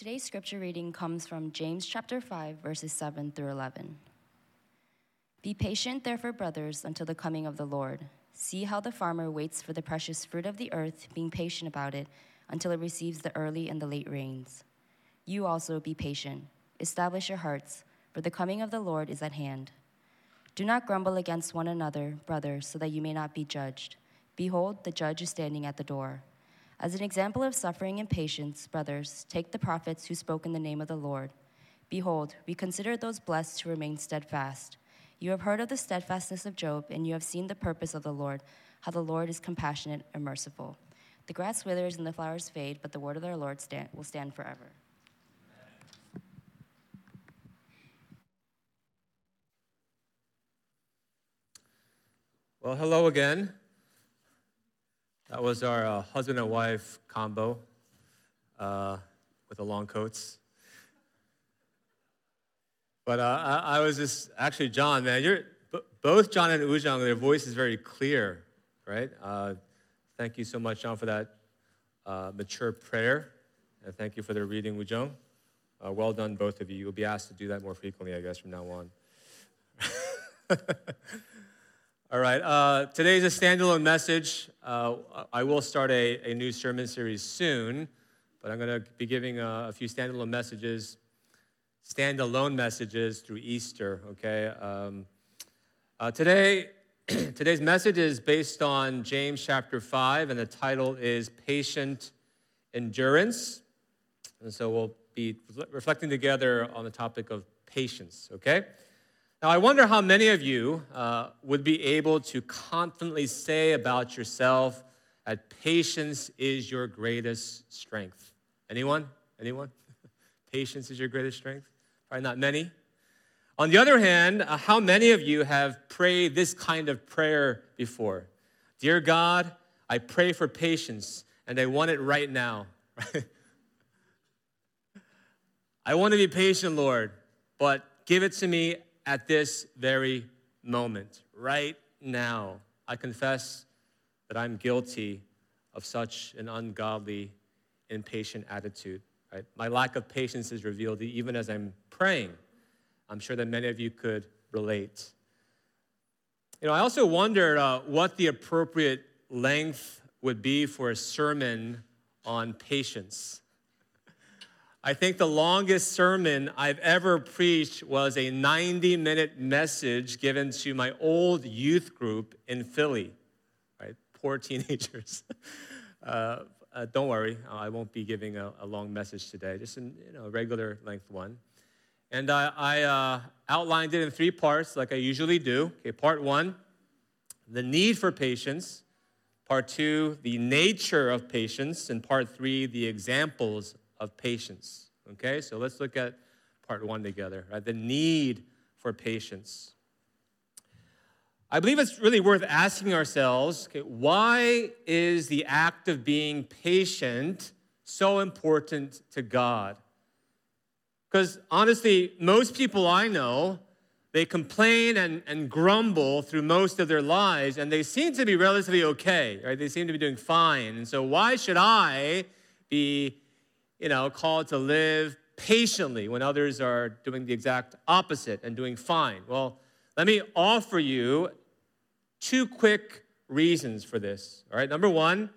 Today's scripture reading comes from James chapter 5, verses 7 through 11. Be patient, therefore, brothers, until the coming of the Lord. See how the farmer waits for the precious fruit of the earth, being patient about it until it receives the early and the late rains. You also be patient. Establish your hearts, for the coming of the Lord is at hand. Do not grumble against one another, brothers, so that you may not be judged. Behold, the judge is standing at the door. As an example of suffering and patience, brothers, take the prophets who spoke in the name of the Lord. Behold, we consider those blessed who remain steadfast. You have heard of the steadfastness of Job, and you have seen the purpose of the Lord, how the Lord is compassionate and merciful. The grass withers and the flowers fade, but the word of our Lord stand, will stand forever. Well, hello again. That was our uh, husband and wife combo uh, with the long coats. But uh, I, I, was just actually John, man. You're both John and Ujang. Their voice is very clear, right? Uh, thank you so much, John, for that uh, mature prayer, and thank you for the reading, Ujang. Uh, well done, both of you. You'll be asked to do that more frequently, I guess, from now on. All right. Uh, today's a standalone message. Uh, I will start a, a, new sermon series soon, but I'm going to be giving a, a few standalone messages standalone messages through Easter, okay? Um, uh, today, today's message is based on James chapter 5, and the title is Patient Endurance. And so we'll be reflecting together on the topic of patience, okay? Now, I wonder how many of you uh, would be able to confidently say about yourself that patience is your greatest strength. Anyone? Anyone? patience is your greatest strength? Probably not many. On the other hand, uh, how many of you have prayed this kind of prayer before? Dear God, I pray for patience and I want it right now. I want to be patient, Lord, but give it to me at this very moment, right now. I confess that I'm guilty of such an ungodly, impatient attitude. Right? My lack of patience is revealed even as I'm praying. I'm sure that many of you could relate. You know, I also wondered uh, what the appropriate length would be for a sermon on patience. I think the longest sermon I've ever preached was a 90 minute message given to my old youth group in Philly, right? Poor teenagers. uh, uh, don't worry, I won't be giving a, a, long message today, just a you know, regular length one. And I, I uh, outlined it in three parts, like I usually do. Okay, part one, the need for patience. Part two, the nature of patience. And part three, the examples of patience. Okay, so let's look at part one together. Right? The need for patience. I believe it's really worth asking ourselves okay, why is the act of being patient so important to God? Because honestly, most people I know, they complain and, and grumble through most of their lives, and they seem to be relatively okay, right? They seem to be doing fine. And so, why should I be, you know, called to live patiently when others are doing the exact opposite and doing fine? Well, let me offer you two quick reasons for this. All right, number one,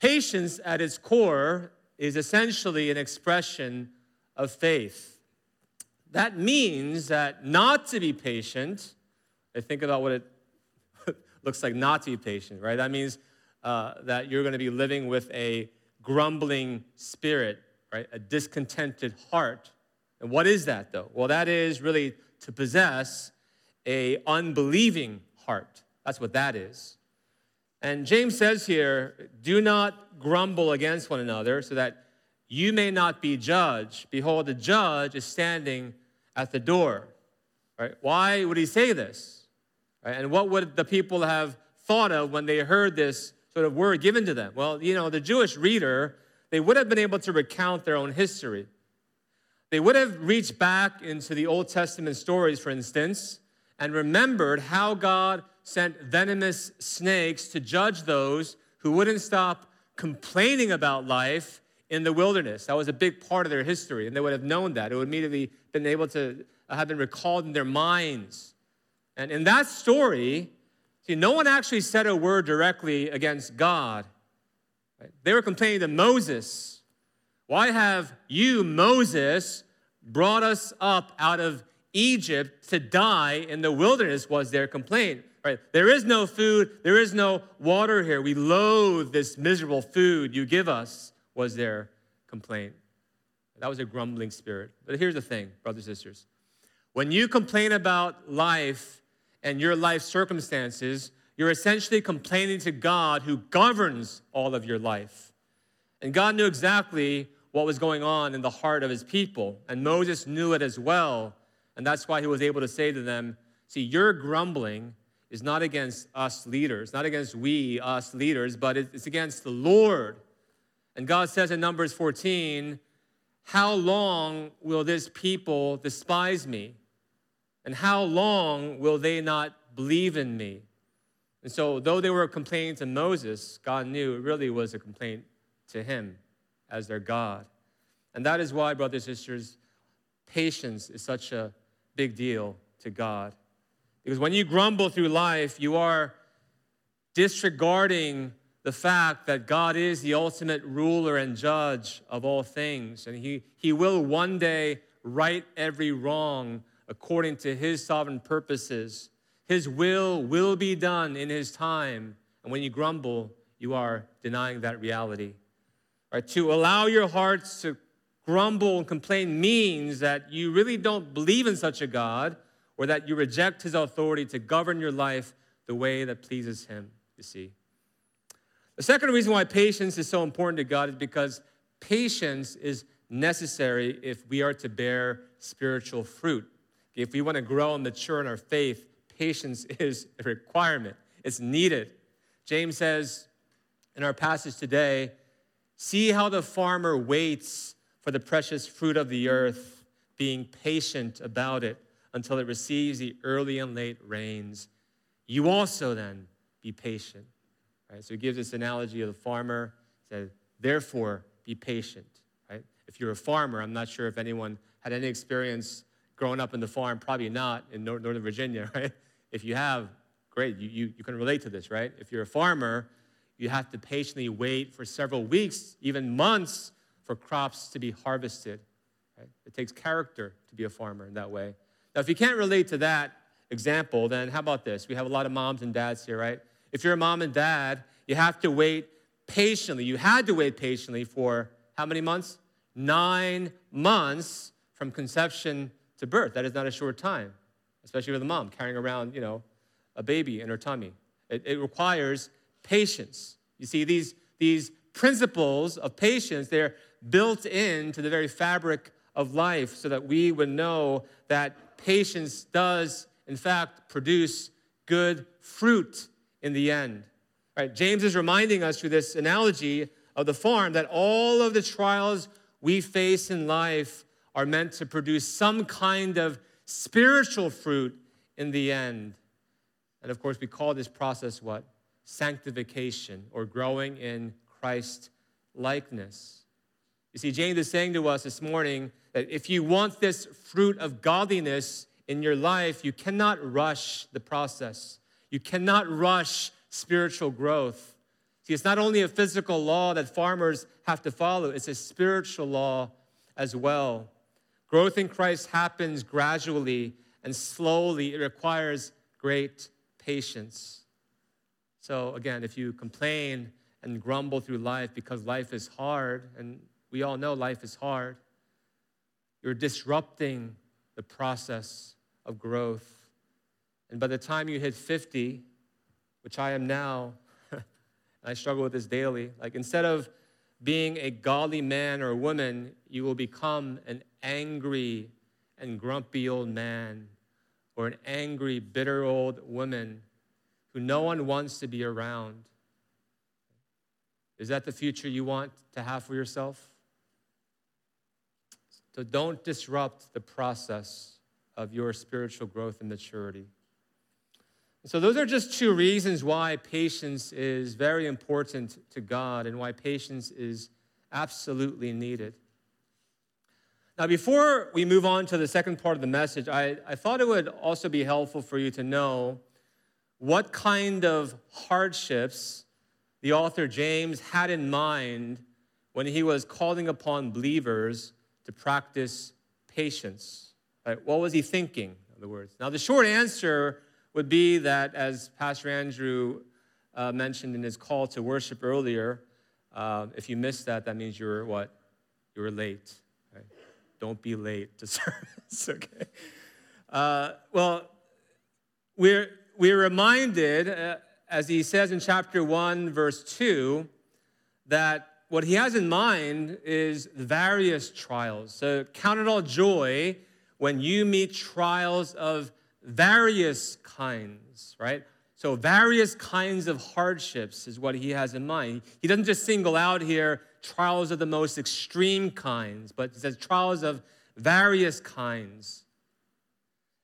patience at its core is essentially an expression of faith. That means that not to be patient, I think about what it looks like not to be patient, right? That means uh, that you're going to be living with a grumbling spirit, right? A discontented heart. And what is that, though? Well, that is really to possess a unbelieving heart. That's what that is. And James says here, do not grumble against one another so that you may not be judged. Behold, the judge is standing at the door. Right? Why would he say this? Right? And what would the people have thought of when they heard this sort of word given to them? Well, you know, the Jewish reader, they would have been able to recount their own history. They would have reached back into the Old Testament stories, for instance, and remembered how God sent venomous snakes to judge those who wouldn't stop complaining about life in the wilderness. That was a big part of their history, and they would have known that. It would immediately been able to have been recalled in their minds. And in that story, see, no one actually said a word directly against God. They were complaining to Moses. Why have you, Moses, brought us up out of Egypt to die in the wilderness? Was their complaint. Right? There is no food, there is no water here. We loathe this miserable food you give us, was their complaint. That was a grumbling spirit. But here's the thing, brothers and sisters. When you complain about life and your life circumstances, you're essentially complaining to God who governs all of your life. And God knew exactly what was going on in the heart of his people, and Moses knew it as well. And that's why he was able to say to them, See, your grumbling is not against us leaders, not against we, us leaders, but it's against the Lord. And God says in Numbers 14, How long will this people despise me? And how long will they not believe in me? And so, though they were complaining to Moses, God knew it really was a complaint to him as their God. And that is why, brothers and sisters, patience is such a big deal to God. Because when you grumble through life, you are disregarding the fact that God is the ultimate ruler and judge of all things. And He, he will one day right every wrong according to His sovereign purposes. His will will be done in His time. And when you grumble, you are denying that reality. Right? To allow your hearts to grumble and complain means that you really don't believe in such a God or that you reject his authority to govern your life the way that pleases him, you see. The second reason why patience is so important to God is because patience is necessary if we are to bear spiritual fruit. If we want to grow and mature in our faith, patience is a requirement, it's needed. James says in our passage today, See how the farmer waits for the precious fruit of the earth, being patient about it until it receives the early and late rains. You also then be patient. Right? So he gives this analogy of the farmer. He said, therefore, be patient. Right? If you're a farmer, I'm not sure if anyone had any experience growing up in the farm, probably not in Northern Virginia, right? If you have, great, you, you, you can relate to this, right? If you're a farmer, you have to patiently wait for several weeks, even months, for crops to be harvested. Right? It takes character to be a farmer in that way. Now, if you can't relate to that example, then how about this? We have a lot of moms and dads here, right? If you're a mom and dad, you have to wait patiently. You had to wait patiently for how many months? Nine months from conception to birth. That is not a short time, especially with a mom carrying around, you know, a baby in her tummy. It, it requires patience. You see, these, these principles of patience, they're built into the very fabric of life so that we would know that patience does, in fact, produce good fruit in the end. Right? James is reminding us through this analogy of the farm that all of the trials we face in life are meant to produce some kind of spiritual fruit in the end. And of course, we call this process what? Sanctification or growing in Christ likeness. You see, James is saying to us this morning that if you want this fruit of godliness in your life, you cannot rush the process. You cannot rush spiritual growth. See, it's not only a physical law that farmers have to follow, it's a spiritual law as well. Growth in Christ happens gradually and slowly, it requires great patience. So, again, if you complain and grumble through life because life is hard, and we all know life is hard, you're disrupting the process of growth. And by the time you hit 50, which I am now, I struggle with this daily, like instead of being a godly man or woman, you will become an angry and grumpy old man or an angry, bitter old woman who no one wants to be around. Is that the future you want to have for yourself? So don't disrupt the process of your spiritual growth and maturity. So, those are just two reasons why patience is very important to God and why patience is absolutely needed. Now, before we move on to the second part of the message, I, I thought it would also be helpful for you to know what kind of hardships the author James had in mind when he was calling upon believers to practice patience. Right? What was he thinking, in other words? Now, the short answer would be that, as Pastor Andrew uh, mentioned in his call to worship earlier, uh, if you missed that, that means you were what? You were late. Right? Don't be late to service, okay? Uh, well, we're, we're reminded, uh, as he says in chapter 1, verse 2, that what he has in mind is various trials. So count it all joy when you meet trials of various kinds, right? So, various kinds of hardships is what he has in mind. He doesn't just single out here trials of the most extreme kinds, but he says trials of various kinds.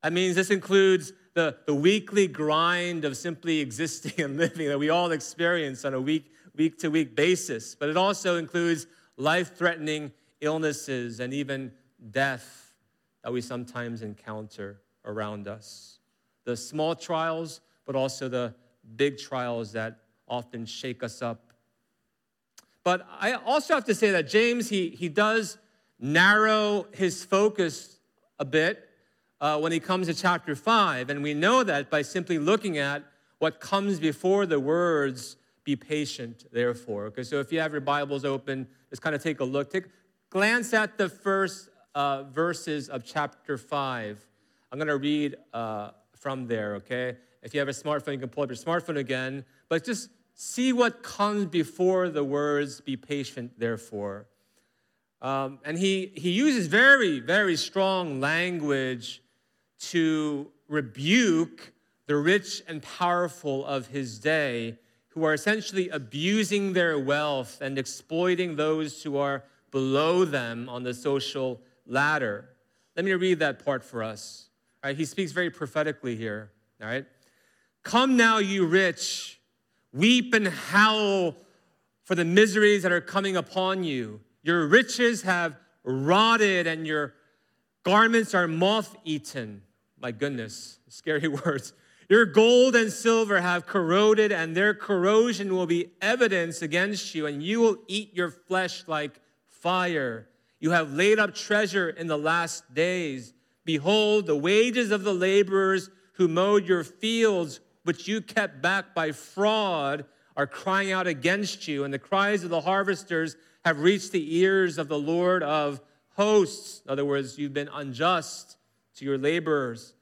That means this includes the, the weekly grind of simply existing and living that we all experience on a week week to week basis, but it also includes life threatening illnesses and even death that we sometimes encounter around us. The small trials, but also the big trials that often shake us up. But I also have to say that James, he, he does narrow his focus a bit uh, when he comes to chapter 5. And we know that by simply looking at what comes before the words be patient, therefore. Okay, so if you have your Bibles open, just kind of take a look. Take, glance at the first uh, verses of chapter 5. I'm going to read uh, from there, okay? If you have a smartphone, you can pull up your smartphone again. But just see what comes before the words, be patient, therefore. Um, and he, he uses very, very strong language to rebuke the rich and powerful of his day who are essentially abusing their wealth and exploiting those who are below them on the social ladder. Let me read that part for us. Right, he speaks very prophetically here. All right. Come now, you rich, weep and howl for the miseries that are coming upon you. Your riches have rotted and your garments are moth eaten. My goodness, scary words. Your gold and silver have corroded, and their corrosion will be evidence against you, and you will eat your flesh like fire. You have laid up treasure in the last days. Behold, the wages of the laborers who mowed your fields, which you kept back by fraud, are crying out against you, and the cries of the harvesters have reached the ears of the Lord of hosts. In other words, you've been unjust to your laborers.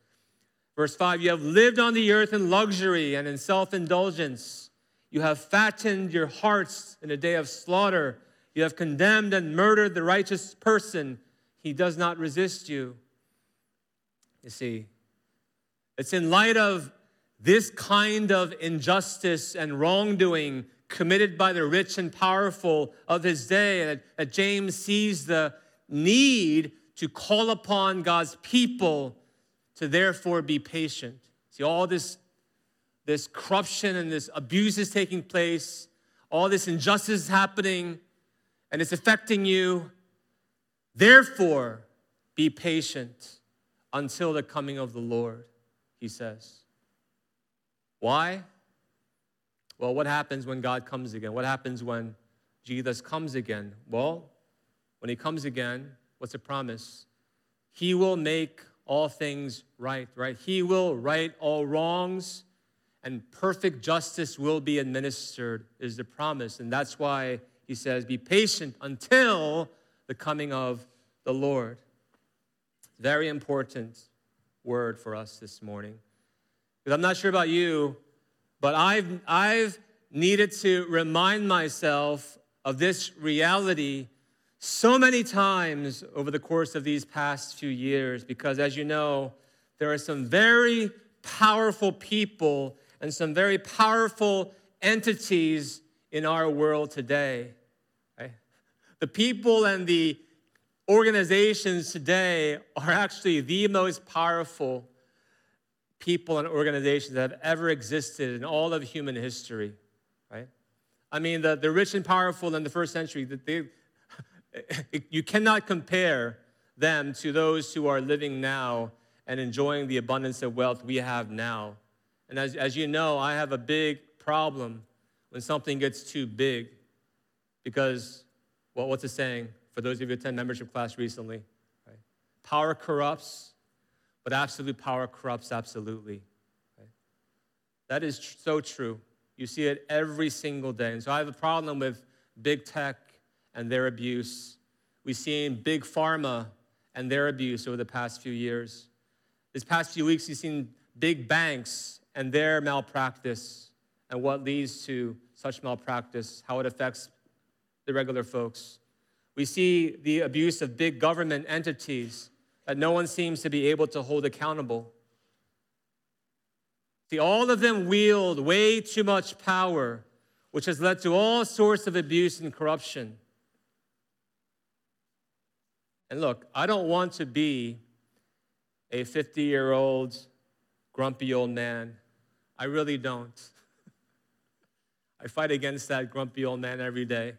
Verse 5 You have lived on the earth in luxury and in self indulgence. You have fattened your hearts in a day of slaughter. You have condemned and murdered the righteous person. He does not resist you. You see, it's in light of this kind of injustice and wrongdoing committed by the rich and powerful of his day that, that James sees the need to call upon God's people to therefore be patient. See, all this, this corruption and this abuse is taking place, all this injustice is happening, and it's affecting you. Therefore, be patient until the coming of the Lord, he says. Why? Well, what happens when God comes again? What happens when Jesus comes again? Well, when he comes again, what's the promise? He will make all things right, right? He will right all wrongs and perfect justice will be administered, is the promise. And that's why he says, Be patient until the coming of the Lord. Very important word for us this morning. Because I'm not sure about you, but I've, I've needed to remind myself of this reality so many times over the course of these past few years because, as you know, there are some very powerful people and some very powerful entities in our world today. Right? The people and the organizations today are actually the most powerful people and organizations that have ever existed in all of human history, right? I mean, the, the rich and powerful in the first century, they, You cannot compare them to those who are living now and enjoying the abundance of wealth we have now. And as, as you know, I have a big problem when something gets too big because, well, what's the saying? For those of you who attend membership class recently, right? Power corrupts, but absolute power corrupts absolutely. That is tr- so true. You see it every single day. And so I have a problem with big tech and their abuse. We've seen big pharma and their abuse over the past few years. This past few weeks, you've seen big banks and their malpractice and what leads to such malpractice, how it affects the regular folks. We see the abuse of big government entities that no one seems to be able to hold accountable. See, all of them wield way too much power, which has led to all sorts of abuse and corruption. And look, I don't want to be a 50 year old grumpy old man. I really don't. I fight against that grumpy old man every day.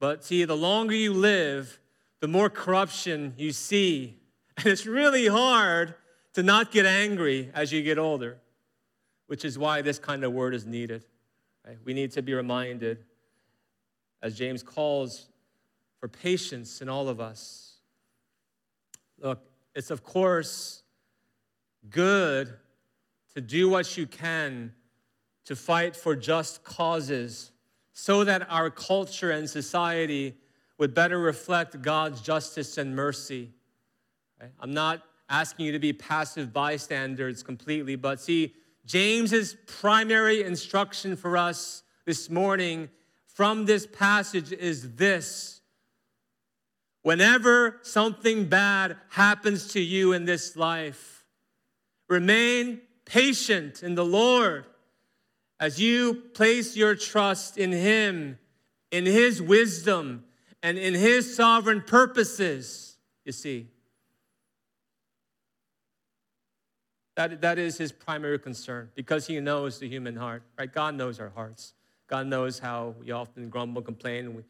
But see, the longer you live, the more corruption you see. And it's really hard to not get angry as you get older, which is why this kind of word is needed. Right? We need to be reminded, as James calls for patience in all of us. Look, it's of course good to do what you can to fight for just causes so that our culture and society would better reflect God's justice and mercy. Right? I'm not asking you to be passive bystanders completely, but see, James's primary instruction for us this morning from this passage is this Whenever something bad happens to you in this life, remain patient in the Lord as you place your trust in Him, in His wisdom, and in His sovereign purposes. You see, that, that is His primary concern because He knows the human heart, right? God knows our hearts. God knows how we often grumble, complain, we,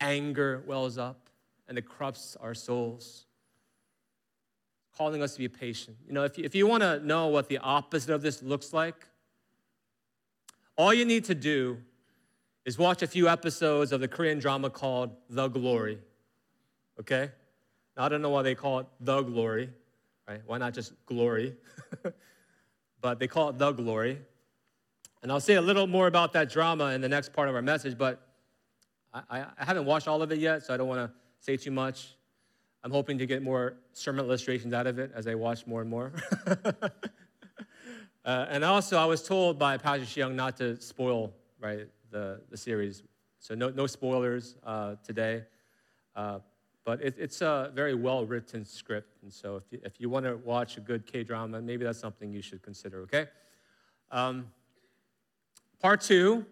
anger wells up and it corrupts our souls. Calling us to be patient. You know, if you, if you want to know what the opposite of this looks like, all you need to do is watch a few episodes of the Korean drama called The Glory. Okay? Now, I don't know why they call it The Glory, right? Why not just Glory? but they call it The Glory. And I'll say a little more about that drama in the next part of our message, but I, I, haven't watched all of it yet, so I don't want to say too much. I'm hoping to get more sermon illustrations out of it as I watch more and more. uh, and also, I was told by Pastor Young not to spoil right the, the series, so no, no spoilers uh, today. Uh, but it, it's a very well written script, and so if you, if you want to watch a good K drama, maybe that's something you should consider. Okay. Um, part two: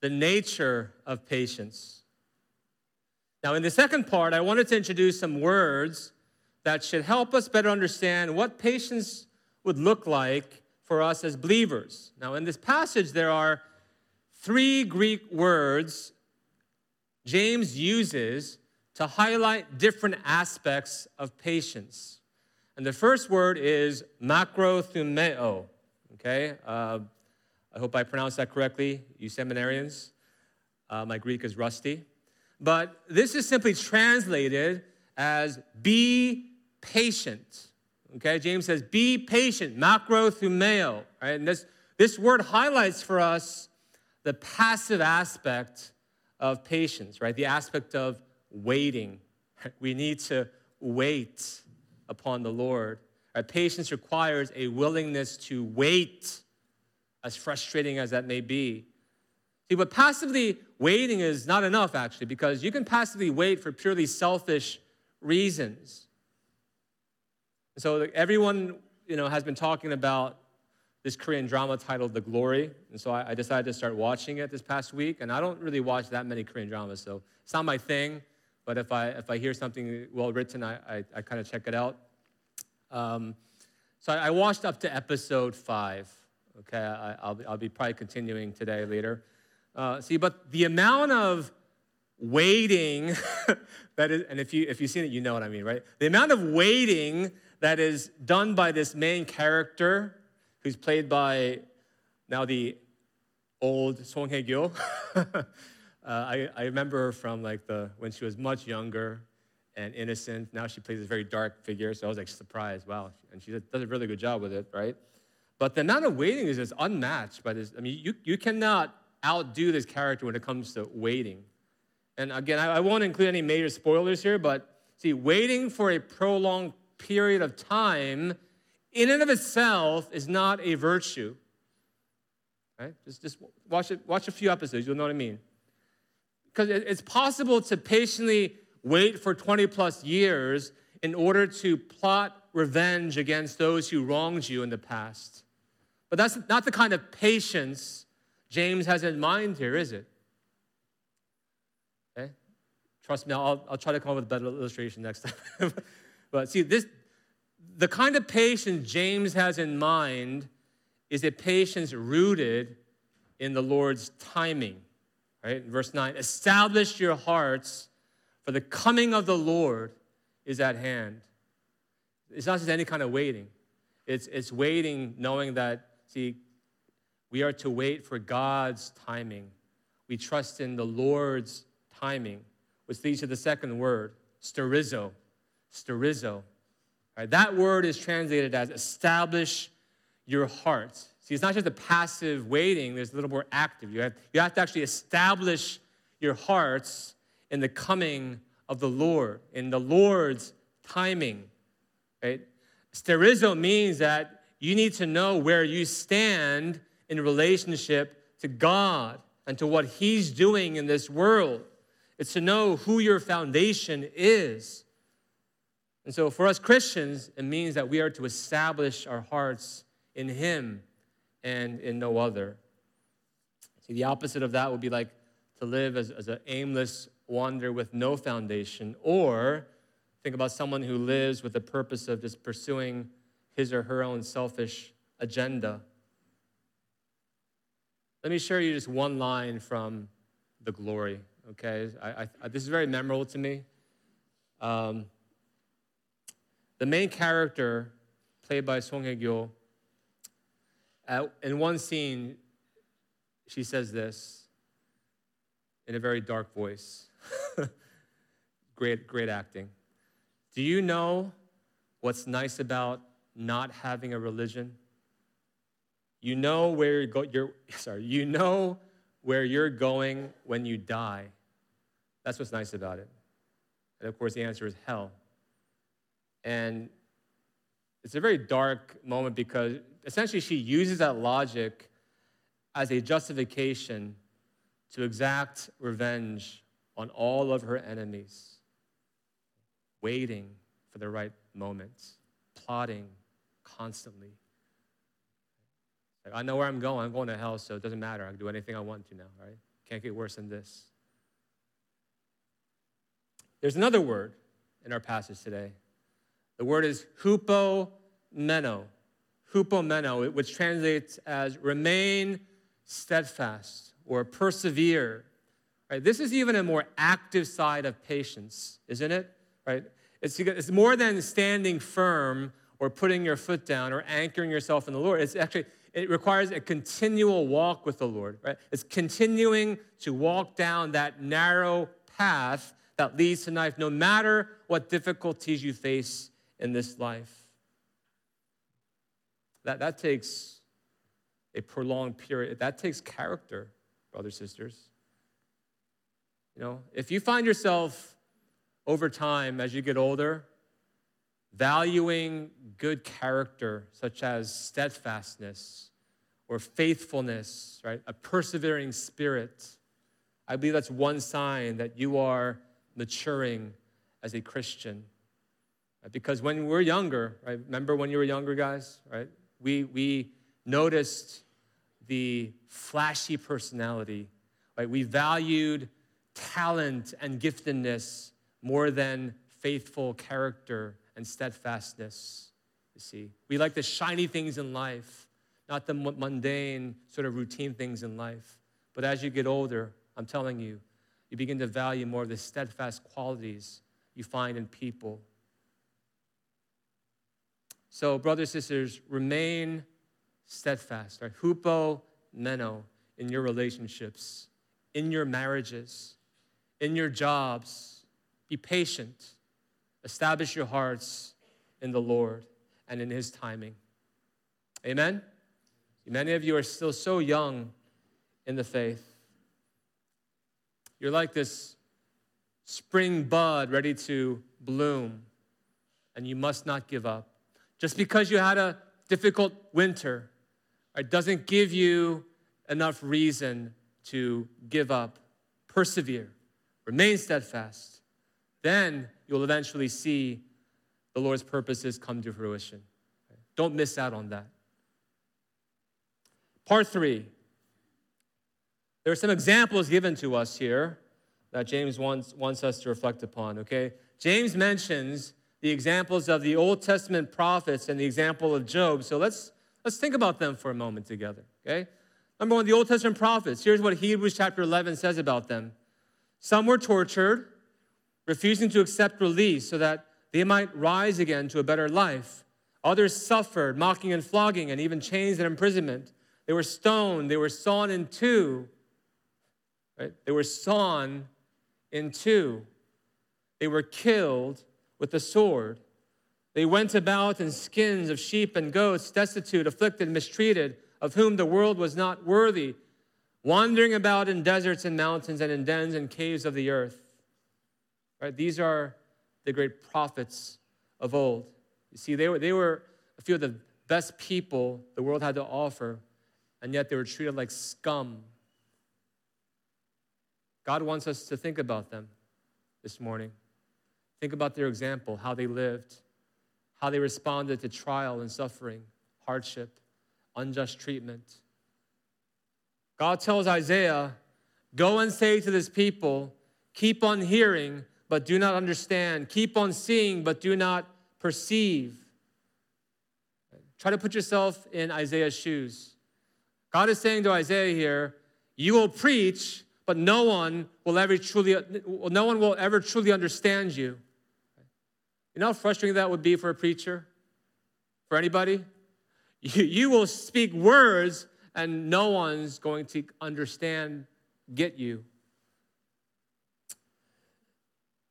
the nature of patience. Now, in the second part, I wanted to introduce some words that should help us better understand what patience would look like for us as believers. Now, in this passage, there are three Greek words James uses to highlight different aspects of patience. And the first word is macrothumeo. Okay? Uh, I hope I pronounced that correctly, you seminarians. Uh, my Greek is rusty. But this is simply translated as be patient. Okay, James says, be patient, macrothumeo. Right? And this, this word highlights for us the passive aspect of patience, right? The aspect of waiting. We need to wait upon the Lord. Right? Patience requires a willingness to wait, as frustrating as that may be. See, but passively waiting is not enough, actually, because you can passively wait for purely selfish reasons. So everyone, you know, has been talking about this Korean drama titled The Glory. And so I, I decided to start watching it this past week. And I don't really watch that many Korean dramas, so it's not my thing. But if I, if I hear something well written, I, I, I kind of check it out. Um, so I, I watched up to episode five. Okay, I, will I'll be probably continuing today later. Uh, see, but the amount of waiting that is, and if you if you've seen it, you know what I mean, right? The amount of waiting that is done by this main character, who's played by now the old Song Hye Kyo. uh, I, I remember her from like the when she was much younger and innocent. Now she plays a very dark figure, so I was like surprised. Wow, and she does a really good job with it, right? But the amount of waiting is just unmatched by this. I mean, you, you cannot outdo this character when it comes to waiting. And again, I, I won't include any major spoilers here, but see, waiting for a prolonged period of time in and of itself is not a virtue. Right? Just, just watch, it, watch a few episodes, you'll know what I mean. Because it, it's possible to patiently wait for 20 plus years in order to plot revenge against those who wronged you in the past. But that's not the kind of patience James has in mind here, is it? Okay? Trust me, I'll, I'll try to come up with a better illustration next time. but see, this the kind of patience James has in mind is a patience rooted in the Lord's timing. Right? verse 9, establish your hearts, for the coming of the Lord is at hand. It's not just any kind of waiting. It's, it's waiting knowing that, see, we are to wait for God's timing. We trust in the Lord's timing, which leads to the second word, sterizo. Sterizo. Right? That word is translated as establish your heart. See, it's not just a passive waiting, there's a little more active. You have, you have to actually establish your hearts in the coming of the Lord, in the Lord's timing. Right? Sterizo means that you need to know where you stand in relationship to God and to what He's doing in this world. It's to know who your foundation is. And so for us Christians, it means that we are to establish our hearts in Him and in no other. See, the opposite of that would be like to live as, as an aimless wander with no foundation, or think about someone who lives with the purpose of just pursuing his or her own selfish agenda. Let me share you just one line from The Glory, okay? I, I, this is very memorable to me. Um, the main character, played by Song Hye Kyo, in one scene, she says this in a very dark voice. great, great acting. Do you know what's nice about not having a religion? You know where you're, go- you're sorry, you know where you're going when you die. That's what's nice about it. And of course, the answer is hell. And it's a very dark moment because essentially she uses that logic as a justification to exact revenge on all of her enemies, waiting for the right moment, plotting constantly. I know where I'm going. I'm going to hell, so it doesn't matter. I can do anything I want to now, right? Can't get worse than this. There's another word in our passage today the word is hupomeno, hupomeno, which translates as remain steadfast or persevere. Right? This is even a more active side of patience, isn't it? Right? It's, it's more than standing firm or putting your foot down or anchoring yourself in the Lord. It's actually, it requires a continual walk with the Lord, right? It's continuing to walk down that narrow path that leads to life, no matter what difficulties you face in this life. That, that takes a prolonged period. That takes character, brothers, and sisters. You know, if you find yourself over time as you get older, valuing good character, such as steadfastness or faithfulness, right? A persevering spirit. I believe that's one sign that you are maturing as a Christian. Because when we were younger, right? Remember when you were younger, guys, right? We, we noticed the flashy personality, right? We valued talent and giftedness more than faithful character and steadfastness, you see. We like the shiny things in life, not the mundane, sort of routine things in life. But as you get older, I'm telling you, you begin to value more of the steadfast qualities you find in people. So, brothers and sisters, remain steadfast, right? Hupo meno in your relationships, in your marriages, in your jobs. Be patient. Establish your hearts in the Lord and in His timing. Amen? Many of you are still so young in the faith. You're like this spring bud ready to bloom, and you must not give up. Just because you had a difficult winter, it doesn't give you enough reason to give up. Persevere, remain steadfast. Then you'll eventually see the Lord's purposes come to fruition. Don't miss out on that. Part three. There are some examples given to us here that James wants, wants us to reflect upon, okay? James mentions the examples of the Old Testament prophets and the example of Job. So let's, let's think about them for a moment together, okay? Number one, the Old Testament prophets. Here's what Hebrews chapter 11 says about them. Some were tortured, refusing to accept release so that they might rise again to a better life. Others suffered, mocking and flogging, and even chains and imprisonment. They were stoned, they were sawn in two. Right? They were sawn in two. They were killed with the sword. They went about in skins of sheep and goats, destitute, afflicted, mistreated, of whom the world was not worthy, wandering about in deserts and mountains and in dens and caves of the earth. Right? These are the great prophets of old. You see, they were, they were a few of the best people the world had to offer, and yet they were treated like scum. God wants us to think about them this morning. Think about their example, how they lived, how they responded to trial and suffering, hardship, unjust treatment. God tells Isaiah, Go and say to this people, keep on hearing, but do not understand. Keep on seeing, but do not perceive. Try to put yourself in Isaiah's shoes. God is saying to Isaiah here, You will preach, but no one will ever truly, no one will ever truly understand you. You know how frustrating that would be for a preacher? For anybody? You, you will speak words and no one's going to understand, get you.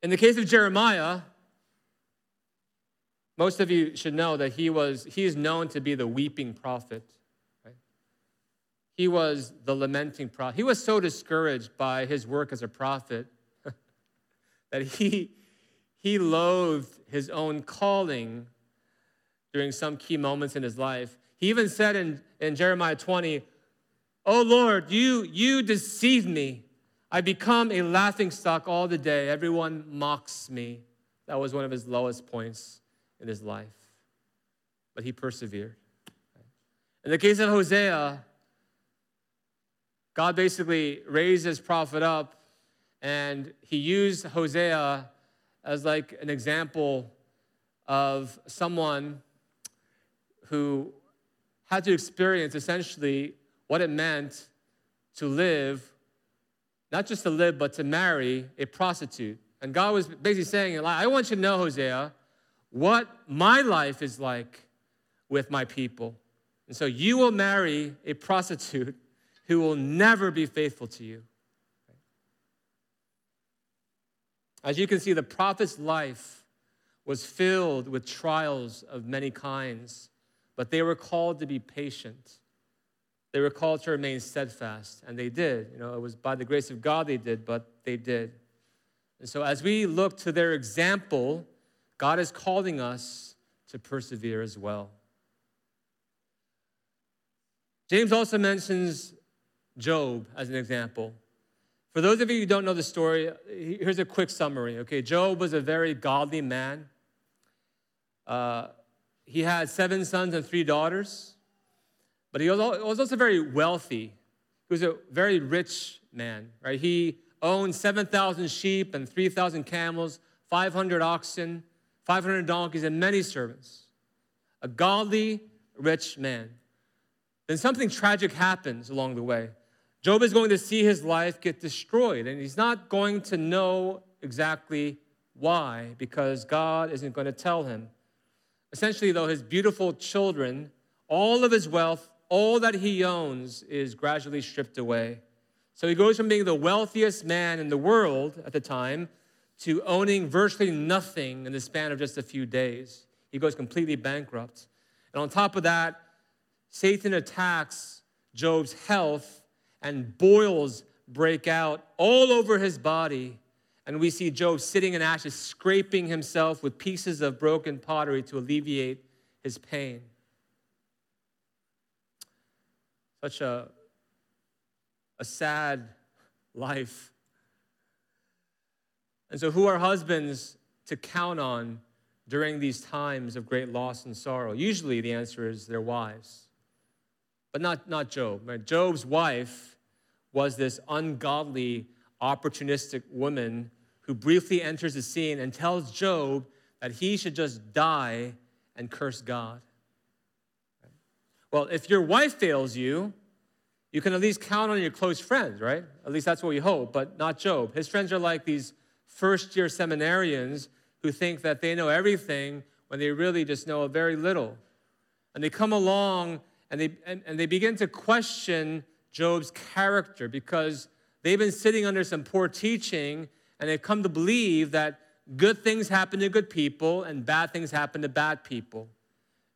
In the case of Jeremiah, most of you should know that he was he is known to be the weeping prophet. Right? He was the lamenting prophet. He was so discouraged by his work as a prophet that he he loathed his own calling during some key moments in his life. He even said in, in Jeremiah 20, Oh Lord, you, you deceive me. I become a laughing stock all the day. Everyone mocks me. That was one of his lowest points in his life. But he persevered. In the case of Hosea, God basically raised his prophet up and he used Hosea as like an example of someone who had to experience essentially what it meant to live not just to live, but to marry a prostitute. And God was basically saying, I want you to know, Hosea, what my life is like with my people. And so you will marry a prostitute who will never be faithful to you. As you can see, the prophet's life was filled with trials of many kinds, but they were called to be patient. They were called to remain steadfast, and they did. You know, it was by the grace of God they did, but they did. And so, as we look to their example, God is calling us to persevere as well. James also mentions Job as an example. For those of you who don't know the story, here's a quick summary. Okay, Job was a very godly man. Uh, he had seven sons and three daughters. But he was also very wealthy. He was a very rich man, right? He owned 7,000 sheep and 3,000 camels, 500 oxen, 500 donkeys, and many servants. A godly, rich man. Then something tragic happens along the way. Job is going to see his life get destroyed, and he's not going to know exactly why, because God isn't going to tell him. Essentially, though, his beautiful children, all of his wealth, all that he owns is gradually stripped away. So he goes from being the wealthiest man in the world at the time to owning virtually nothing in the span of just a few days. He goes completely bankrupt. And on top of that, Satan attacks Job's health and boils break out all over his body. And we see Job sitting in ashes, scraping himself with pieces of broken pottery to alleviate his pain. Such a, a sad life. And so, who are husbands to count on during these times of great loss and sorrow? Usually, the answer is their wives, but not, not Job. Job's wife was this ungodly, opportunistic woman who briefly enters the scene and tells Job that he should just die and curse God. Well, if your wife fails you, you can at least count on your close friends, right? At least that's what we hope, but not Job. His friends are like these first year seminarians who think that they know everything when they really just know very little. And they come along and they, and, and they begin to question Job's character because they've been sitting under some poor teaching and they've come to believe that good things happen to good people and bad things happen to bad people.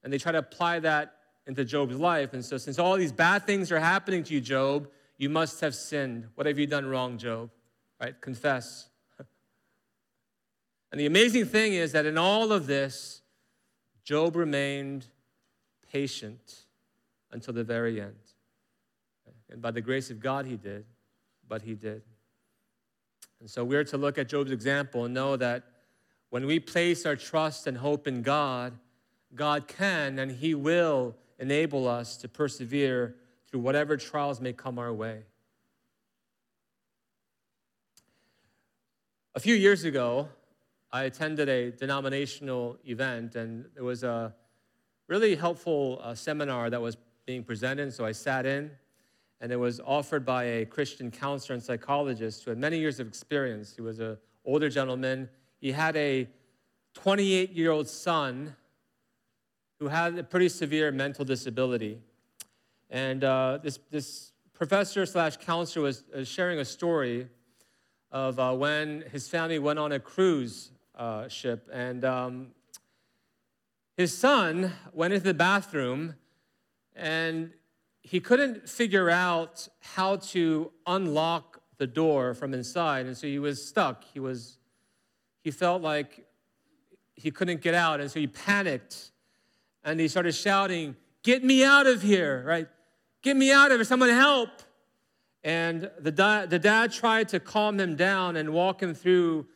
And they try to apply that into Job's life. And so, since all these bad things are happening to you, Job, you must have sinned. What have you done wrong, Job? Right? Confess. and the amazing thing is that in all of this, Job remained patient until the very end. And by the grace of God, he did, but he did. And so we're to look at Job's example and know that when we place our trust and hope in God, God can and he will enable us to persevere through whatever trials may come our way. A few years ago, I attended a denominational event, and there was a really helpful uh, seminar that was being presented. So I sat in, and it was offered by a Christian counselor and psychologist who had many years of experience. He was an older gentleman. He had a 28 year old son who had a pretty severe mental disability. And uh, this, this professor slash counselor was uh, sharing a story of uh, when his family went on a cruise uh, ship. And um, his son went into the bathroom and he couldn't figure out how to unlock the door from inside. And so he was stuck. He was, he felt like he couldn't get out. And so he panicked and he started shouting, Get me out of here, right? Get me out of here, someone help. And the, da- the dad tried to calm him down and walk him through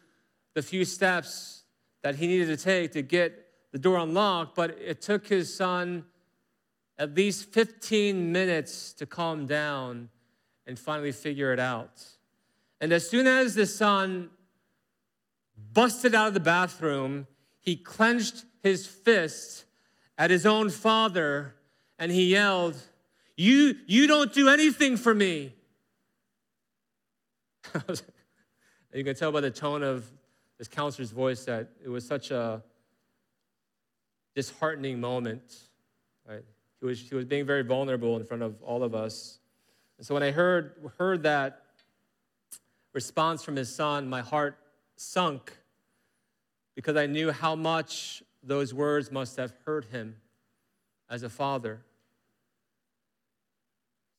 the few steps that he needed to take to get the door unlocked, but it took his son at least 15 minutes to calm down and finally figure it out. And as soon as the son busted out of the bathroom, he clenched his fist at his own father and he yelled, You, you don't do anything for me. you can tell by the tone of this counselor's voice that it was such a disheartening moment. Right? He was, was being very vulnerable in front of all of us. And so when I heard, heard that response from his son, my heart sunk because I knew how much those words must have hurt him as a father.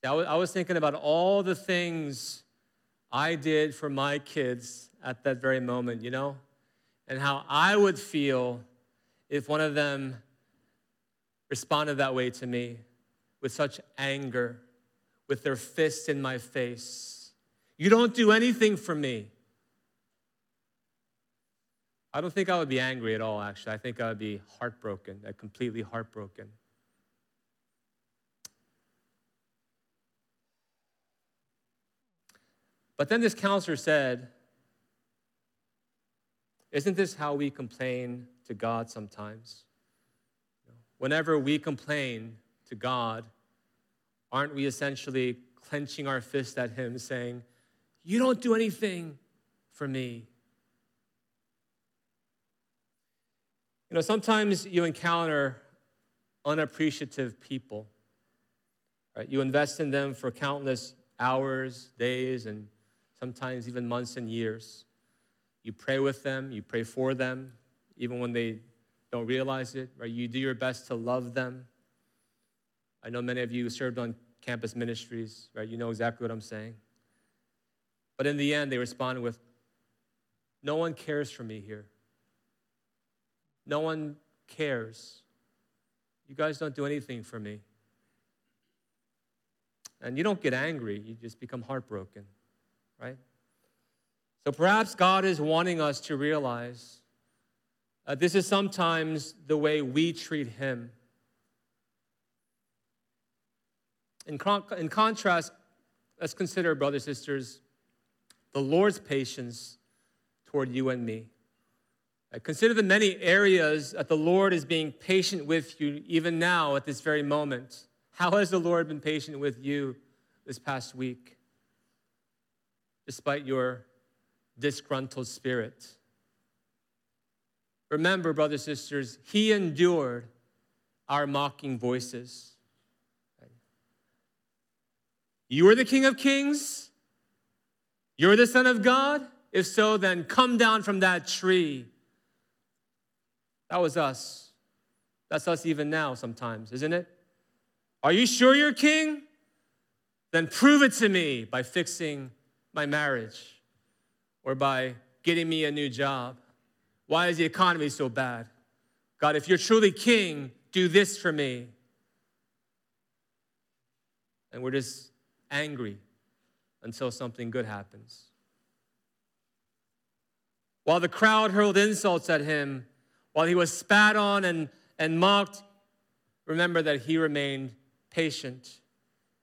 I was thinking about all the things I did for my kids at that very moment, you know, and how I would feel if one of them responded that way to me with such anger, with their fists in my face. You don't do anything for me. I don't think I would be angry at all, actually. I think I would be heartbroken, completely heartbroken. But then this counselor said, Isn't this how we complain to God sometimes? Whenever we complain to God, aren't we essentially clenching our fist at Him, saying, You don't do anything for me. You know, sometimes you encounter unappreciative people. Right? You invest in them for countless hours, days, and sometimes even months and years. You pray with them, you pray for them, even when they don't realize it, right? You do your best to love them. I know many of you served on campus ministries, right? You know exactly what I'm saying. But in the end, they responded with, No one cares for me here. No one cares. You guys don't do anything for me. And you don't get angry, you just become heartbroken, right? So perhaps God is wanting us to realize uh, this is sometimes the way we treat Him. In, con- in contrast, let's consider, brothers and sisters, the Lord's patience toward you and me. Uh, consider the many areas that the Lord is being patient with you even now at this very moment. How has the Lord been patient with you this past week? Despite your disgruntled spirit. Remember, brothers and sisters, He endured our mocking voices. You are the King of Kings? You're the Son of God? If so, then come down from that tree. That was us. That's us even now sometimes, isn't it? Are you sure you're king? Then prove it to me by fixing my marriage or by getting me a new job. Why is the economy so bad? God, if you're truly king, do this for me. And we're just angry until something good happens. While the crowd hurled insults at him, while he was spat on and, and mocked, remember that he remained patient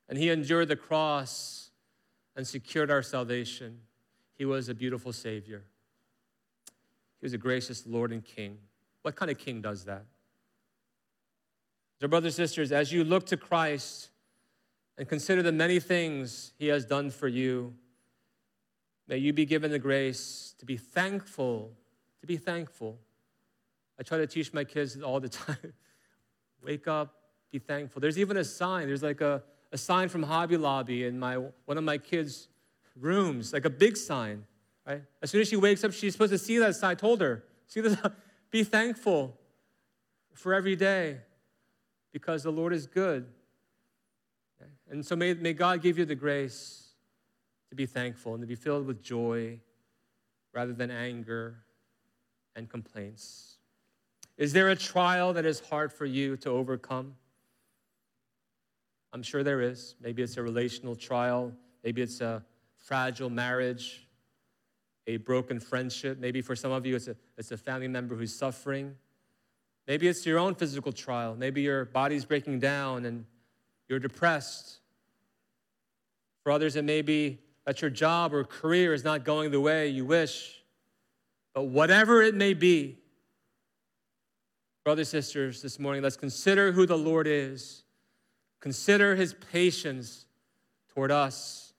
and he endured the cross and secured our salvation. He was a beautiful Savior. He was a gracious Lord and King. What kind of king does that? So, brothers and sisters, as you look to Christ and consider the many things He has done for you, may you be given the grace to be thankful, to be thankful. I try to teach my kids all the time wake up, be thankful. There's even a sign, there's like a, a sign from Hobby Lobby in my, one of my kids' rooms, like a big sign. Right? As soon as she wakes up, she's supposed to see that sign. I told her, see this, be thankful for every day because the Lord is good. And so may, may God give you the grace to be thankful and to be filled with joy rather than anger and complaints. Is there a trial that is hard for you to overcome? I'm sure there is. Maybe it's a relational trial, maybe it's a fragile marriage, a broken friendship. Maybe for some of you, it's a, it's a family member who's suffering. Maybe it's your own physical trial. Maybe your body's breaking down and you're depressed. For others, it may be that your job or career is not going the way you wish. But whatever it may be, brothers sisters, this morning, let's consider who the Lord is. Consider his patience toward us.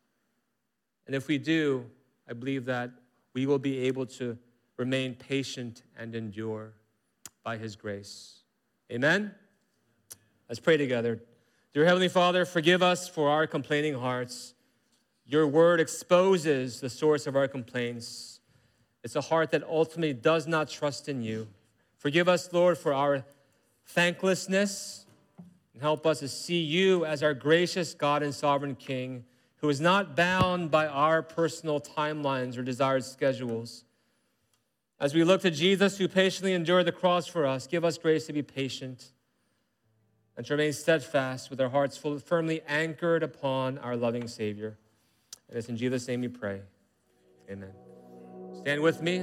And if we do, I believe that we will be able to remain patient and endure by his grace. Amen? Let's pray together. Dear Heavenly Father, forgive us for our complaining hearts. Your word exposes the source of our complaints. It's a heart that ultimately does not trust in you. Forgive us, Lord, for our thanklessness and help us to see you as our gracious God and sovereign King who is not bound by our personal timelines or desired schedules. As we look to Jesus, who patiently endured the cross for us, give us grace to be patient and to remain steadfast with our hearts full, firmly anchored upon our loving Savior. And it's in Jesus' name we pray. Amen. Stand with me.